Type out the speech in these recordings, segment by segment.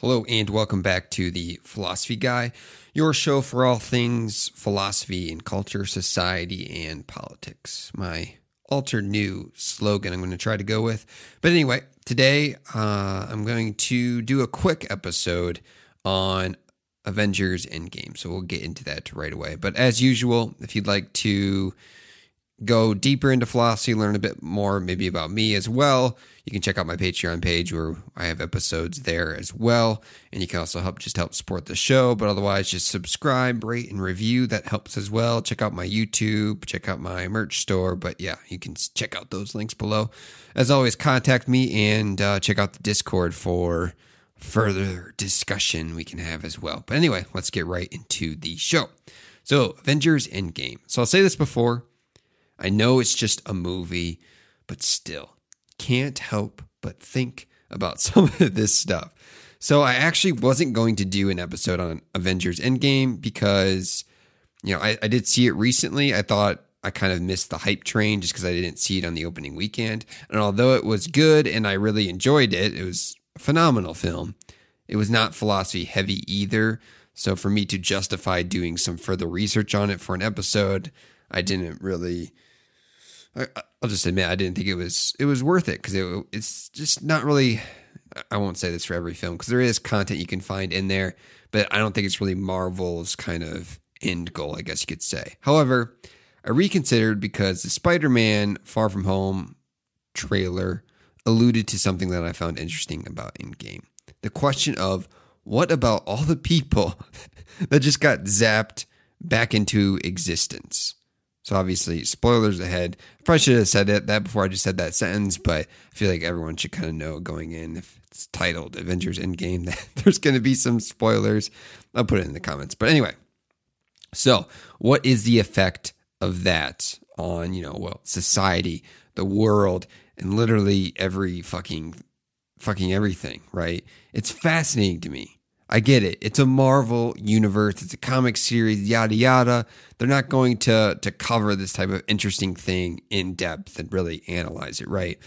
Hello, and welcome back to the Philosophy Guy, your show for all things philosophy and culture, society, and politics. My alter new slogan I'm going to try to go with. But anyway, today uh, I'm going to do a quick episode on Avengers Endgame. So we'll get into that right away. But as usual, if you'd like to go deeper into philosophy, learn a bit more maybe about me as well, you can check out my Patreon page where I have episodes there as well. And you can also help just help support the show. But otherwise, just subscribe, rate, and review. That helps as well. Check out my YouTube, check out my merch store. But yeah, you can check out those links below. As always, contact me and uh, check out the Discord for further discussion we can have as well. But anyway, let's get right into the show. So, Avengers Endgame. So, I'll say this before. I know it's just a movie, but still, can't help but think about some of this stuff. So I actually wasn't going to do an episode on Avengers Endgame because, you know, I, I did see it recently. I thought I kind of missed the hype train just because I didn't see it on the opening weekend. And although it was good and I really enjoyed it, it was a phenomenal film. It was not philosophy heavy either. So for me to justify doing some further research on it for an episode, I didn't really I, will just admit I didn't think it was it was worth it because it, it's just not really. I won't say this for every film because there is content you can find in there, but I don't think it's really Marvel's kind of end goal, I guess you could say. However, I reconsidered because the Spider-Man Far From Home trailer alluded to something that I found interesting about Endgame. The question of what about all the people that just got zapped back into existence? So obviously, spoilers ahead. I probably should have said it, that before I just said that sentence, but I feel like everyone should kind of know going in if it's titled Avengers Endgame that there's going to be some spoilers. I'll put it in the comments. But anyway, so what is the effect of that on, you know, well, society, the world, and literally every fucking fucking everything, right? It's fascinating to me. I get it. It's a Marvel universe. It's a comic series, yada yada. They're not going to to cover this type of interesting thing in depth and really analyze it, right?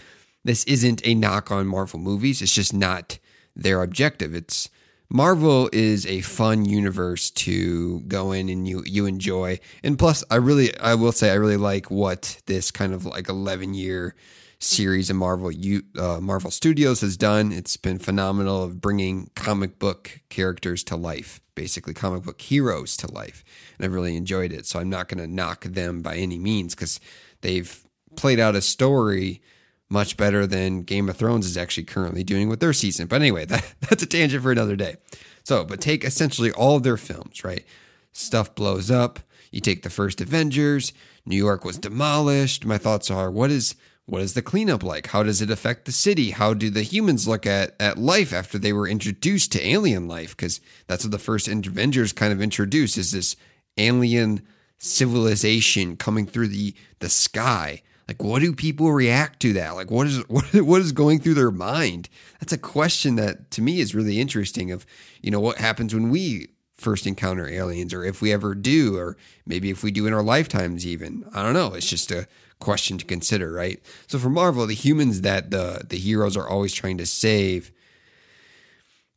This isn't a knock on Marvel movies. It's just not their objective. It's Marvel is a fun universe to go in and you you enjoy. And plus, I really I will say I really like what this kind of like 11 year series of Marvel uh, Marvel Studios has done. It's been phenomenal of bringing comic book characters to life, basically comic book heroes to life, and I've really enjoyed it. So I'm not going to knock them by any means because they've played out a story much better than Game of Thrones is actually currently doing with their season. But anyway, that, that's a tangent for another day. So, but take essentially all of their films, right? Stuff blows up. You take the first Avengers, New York was demolished. My thoughts are what is what is the cleanup like? How does it affect the city? How do the humans look at, at life after they were introduced to alien life? Because that's what the first Avengers kind of introduced is this alien civilization coming through the the sky. Like, what do people react to that? Like, what is what what is going through their mind? That's a question that to me is really interesting. Of you know what happens when we first encounter aliens, or if we ever do, or maybe if we do in our lifetimes, even. I don't know. It's just a question to consider, right? So for Marvel, the humans that the the heroes are always trying to save,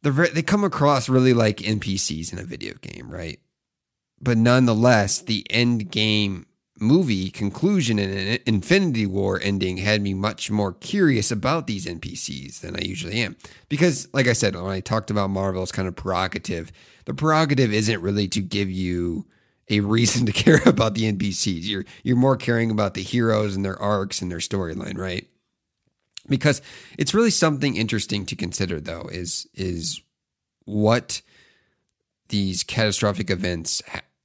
they they come across really like NPCs in a video game, right? But nonetheless, the end game movie conclusion and an Infinity War ending had me much more curious about these NPCs than I usually am. Because, like I said, when I talked about Marvel's kind of prerogative, the prerogative isn't really to give you a reason to care about the NPCs. You're you're more caring about the heroes and their arcs and their storyline, right? Because it's really something interesting to consider though is is what these catastrophic events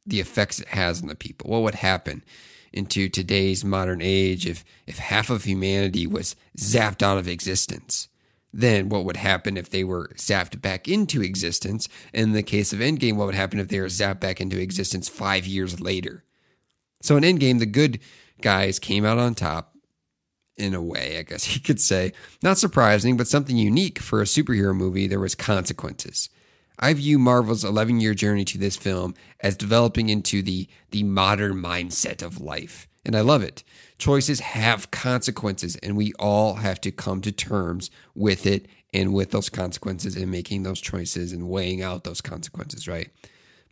the effects it has on the people. What would happen into today's modern age if if half of humanity was zapped out of existence? Then what would happen if they were zapped back into existence? In the case of Endgame, what would happen if they were zapped back into existence five years later? So in Endgame, the good guys came out on top in a way, I guess you could say. Not surprising, but something unique for a superhero movie, there was consequences. I view Marvel's 11 year journey to this film as developing into the, the modern mindset of life. And I love it. Choices have consequences, and we all have to come to terms with it and with those consequences and making those choices and weighing out those consequences, right?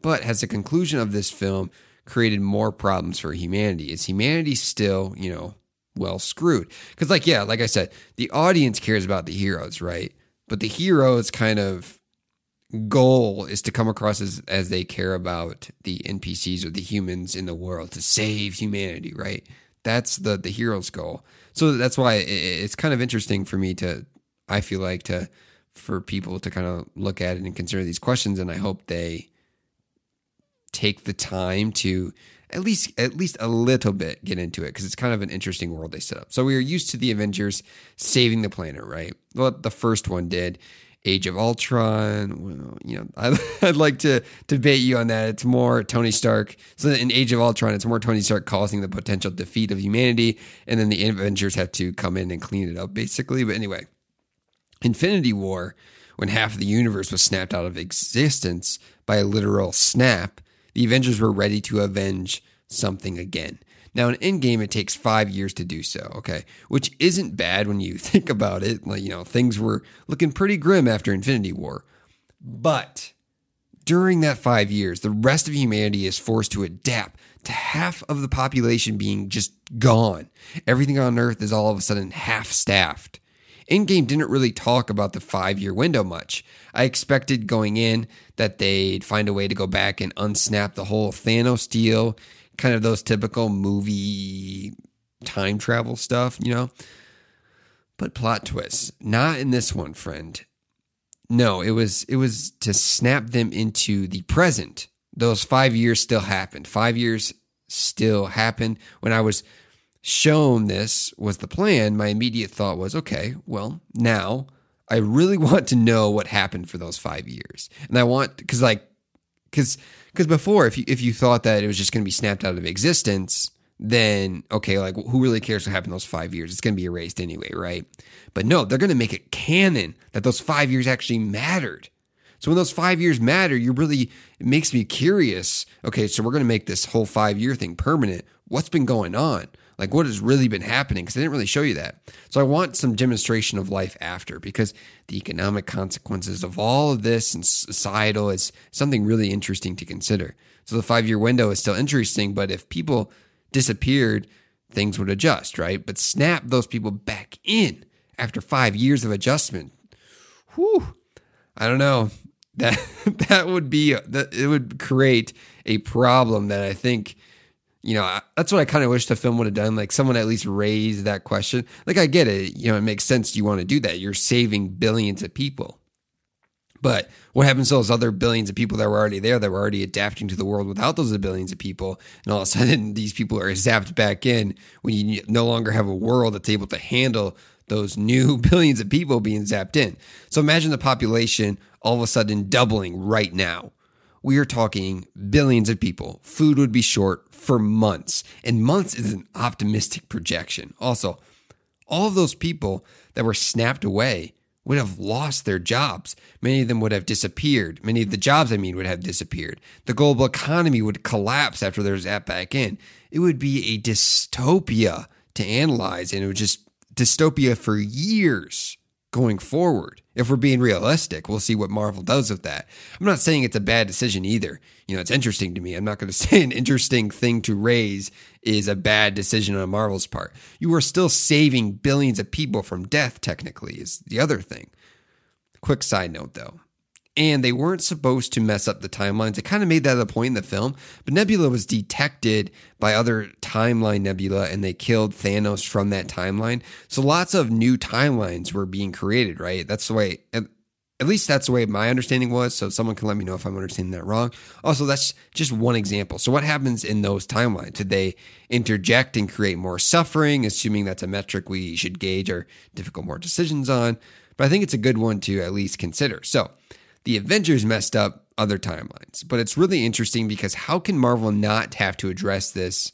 But has the conclusion of this film created more problems for humanity? Is humanity still, you know, well screwed? Because, like, yeah, like I said, the audience cares about the heroes, right? But the heroes kind of goal is to come across as, as they care about the NPCs or the humans in the world to save humanity, right? That's the the hero's goal. So that's why it's kind of interesting for me to, I feel like to, for people to kind of look at it and consider these questions, and I hope they take the time to at least at least a little bit get into it because it's kind of an interesting world they set up. So we are used to the Avengers saving the planet, right? Well, the first one did. Age of Ultron. You know, I'd, I'd, like to debate you on that. It's more Tony Stark. So in Age of Ultron, it's more Tony Stark causing the potential defeat of humanity, and then the Avengers have to come in and clean it up, basically. But anyway, Infinity War, when half of the universe was snapped out of existence by a literal snap, the Avengers were ready to avenge something again. Now, in Endgame, it takes five years to do so, okay? Which isn't bad when you think about it. Like, you know, things were looking pretty grim after Infinity War. But during that five years, the rest of humanity is forced to adapt to half of the population being just gone. Everything on Earth is all of a sudden half staffed. Endgame didn't really talk about the five year window much. I expected going in that they'd find a way to go back and unsnap the whole Thanos deal, kind of those typical movie time travel stuff, you know? But plot twists, not in this one, friend. No, it was it was to snap them into the present. Those 5 years still happened. 5 years still happened when I was shown this was the plan, my immediate thought was, okay, well, now I really want to know what happened for those five years. And I want, cause like, cause, cause before, if you, if you thought that it was just going to be snapped out of existence, then okay, like who really cares what happened those five years? It's going to be erased anyway, right? But no, they're going to make it canon that those five years actually mattered. So when those five years matter, you really, it makes me curious. Okay, so we're going to make this whole five year thing permanent. What's been going on? like what has really been happening because they didn't really show you that. So I want some demonstration of life after because the economic consequences of all of this and societal is something really interesting to consider. So the five year window is still interesting, but if people disappeared, things would adjust, right? But snap those people back in after five years of adjustment. Whew. I don't know. That that would be that it would create a problem that I think you know, that's what I kind of wish the film would have done. Like someone at least raise that question. Like I get it, you know, it makes sense you want to do that. You're saving billions of people. But what happens to those other billions of people that were already there, that were already adapting to the world without those billions of people? And all of a sudden, these people are zapped back in when you no longer have a world that's able to handle those new billions of people being zapped in. So imagine the population all of a sudden doubling right now we are talking billions of people. Food would be short for months, and months is an optimistic projection. Also, all of those people that were snapped away would have lost their jobs. Many of them would have disappeared. Many of the jobs, I mean, would have disappeared. The global economy would collapse after there's that back in. It would be a dystopia to analyze, and it would just dystopia for years going forward. If we're being realistic, we'll see what Marvel does with that. I'm not saying it's a bad decision either. You know, it's interesting to me. I'm not going to say an interesting thing to raise is a bad decision on Marvel's part. You are still saving billions of people from death, technically, is the other thing. Quick side note though and they weren't supposed to mess up the timelines. It kind of made that a point in the film, but Nebula was detected by other timeline Nebula and they killed Thanos from that timeline. So lots of new timelines were being created, right? That's the way, at, least that's the way my understanding was. So someone can let me know if I'm understanding that wrong. Also, that's just one example. So what happens in those timelines? Did they interject and create more suffering, assuming that's a metric we should gauge our difficult more decisions on? But I think it's a good one to at least consider. So, the Avengers messed up other timelines. But it's really interesting because how can Marvel not have to address this?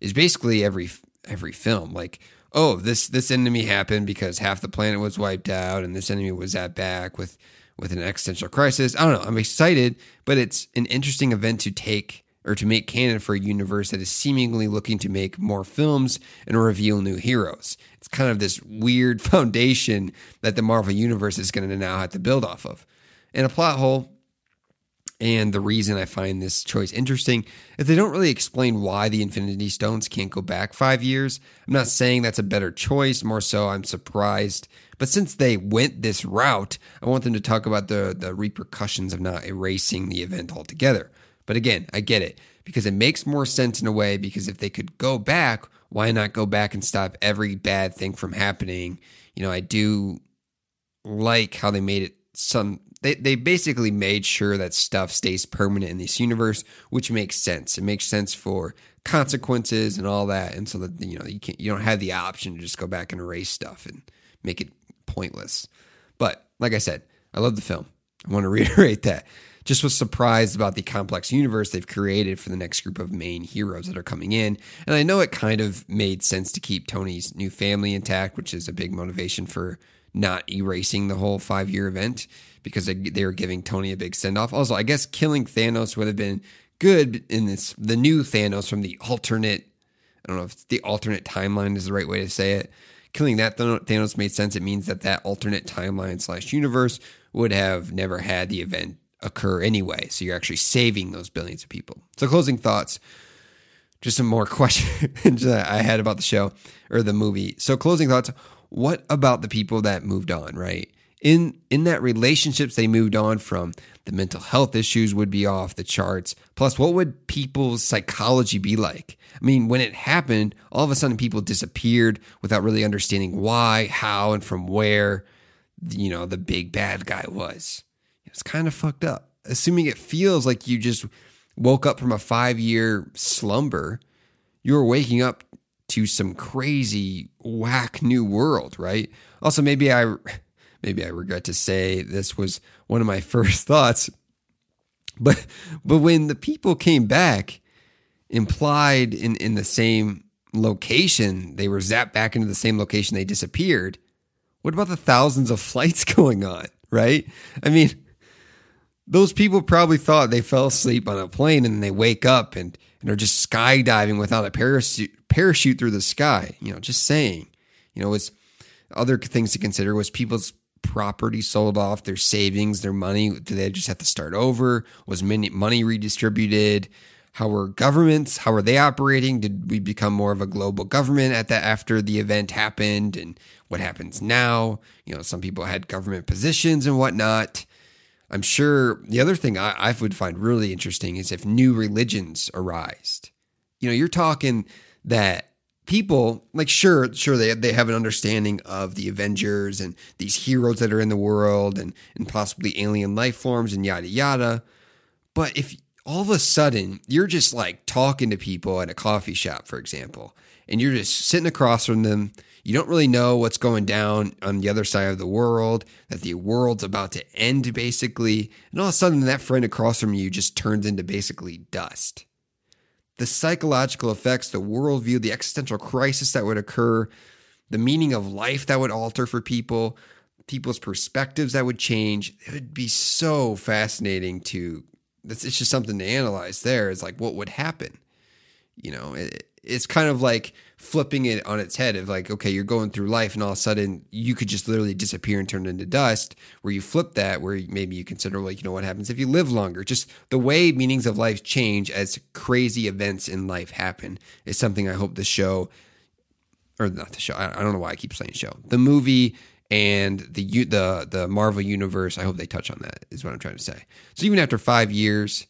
Is basically every every film like oh this this enemy happened because half the planet was wiped out and this enemy was at back with with an existential crisis. I don't know. I'm excited, but it's an interesting event to take or to make canon for a universe that is seemingly looking to make more films and reveal new heroes. It's kind of this weird foundation that the Marvel Universe is going to now have to build off of. And a plot hole and the reason I find this choice interesting is they don't really explain why the Infinity Stones can't go back five years. I'm not saying that's a better choice, more so I'm surprised. But since they went this route, I want them to talk about the, the repercussions of not erasing the event altogether. But again, I get it because it makes more sense in a way because if they could go back, why not go back and stop every bad thing from happening? You know, I do like how they made it some they, they basically made sure that stuff stays permanent in this universe, which makes sense. It makes sense for consequences and all that, and so that you know you can't you don't have the option to just go back and erase stuff and make it pointless. But like I said, I love the film. I want to reiterate that. Just was surprised about the complex universe they've created for the next group of main heroes that are coming in. And I know it kind of made sense to keep Tony's new family intact, which is a big motivation for not erasing the whole five year event because they, they were giving Tony a big send off. Also, I guess killing Thanos would have been good in this the new Thanos from the alternate. I don't know if the alternate timeline is the right way to say it. Killing that Thanos made sense. It means that that alternate timeline slash universe would have never had the event occur anyway. So you're actually saving those billions of people. So closing thoughts. Just some more questions I had about the show or the movie. So closing thoughts. What about the people that moved on? Right in in that relationships they moved on from the mental health issues would be off the charts. Plus what would people's psychology be like? I mean when it happened all of a sudden people disappeared without really understanding why how and from where you know the big bad guy was. It's kind of fucked up. Assuming it feels like you just woke up from a 5 year slumber you were waking up to some crazy whack new world right? Also maybe i maybe I regret to say this was one of my first thoughts. But but when the people came back, implied in, in the same location, they were zapped back into the same location they disappeared. What about the thousands of flights going on? Right? I mean, those people probably thought they fell asleep on a plane and they wake up and, and are just skydiving without a parachute parachute through the sky. You know, just saying. You know, was other things to consider was people's property sold off, their savings, their money? Do they just have to start over? Was money redistributed? How were governments? How were they operating? Did we become more of a global government at that after the event happened? And what happens now? You know, some people had government positions and whatnot. I'm sure the other thing I, I would find really interesting is if new religions arise. You know, you're talking that people like sure sure they they have an understanding of the avengers and these heroes that are in the world and and possibly alien life forms and yada yada. But if all of a sudden you're just like talking to people at a coffee shop for example and you're just sitting across from them you don't really know what's going down on the other side of the world that the world's about to end basically and all of a sudden that friend across from you just turns into basically dust the psychological effects, the worldview, the existential crisis that would occur, the meaning of life that would alter for people, people's perspectives that would change. It would be so fascinating to. It's just something to analyze. There is like what would happen. You know, it, it's kind of like flipping it on its head of like, okay, you're going through life and all of a sudden you could just literally disappear and turn into dust. Where you flip that, where maybe you consider like, you know, what happens if you live longer? Just the way meanings of life change as crazy events in life happen is something I hope the show, or not the show, I don't know why I keep saying show, the movie and the the the Marvel universe. I hope they touch on that. Is what I'm trying to say. So even after five years,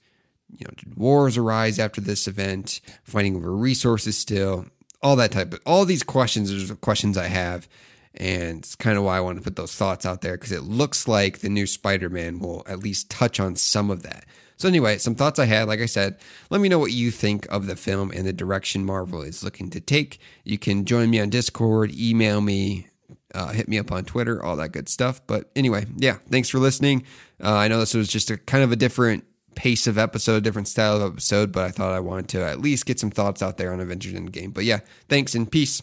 you know, wars arise after this event? Fighting over resources still all that type of all these questions are questions I have, and it's kind of why I want to put those thoughts out there because it looks like the new Spider-Man will at least touch on some of that. So anyway, some thoughts I had. Like I said, let me know what you think of the film and the direction Marvel is looking to take. You can join me on Discord, email me, uh, hit me up on Twitter, all that good stuff. But anyway, yeah, thanks for listening. Uh, I know this was just a kind of a different pace of episode, different style of episode, but I thought I wanted to at least get some thoughts out there on Avengers Endgame. But yeah, thanks and peace.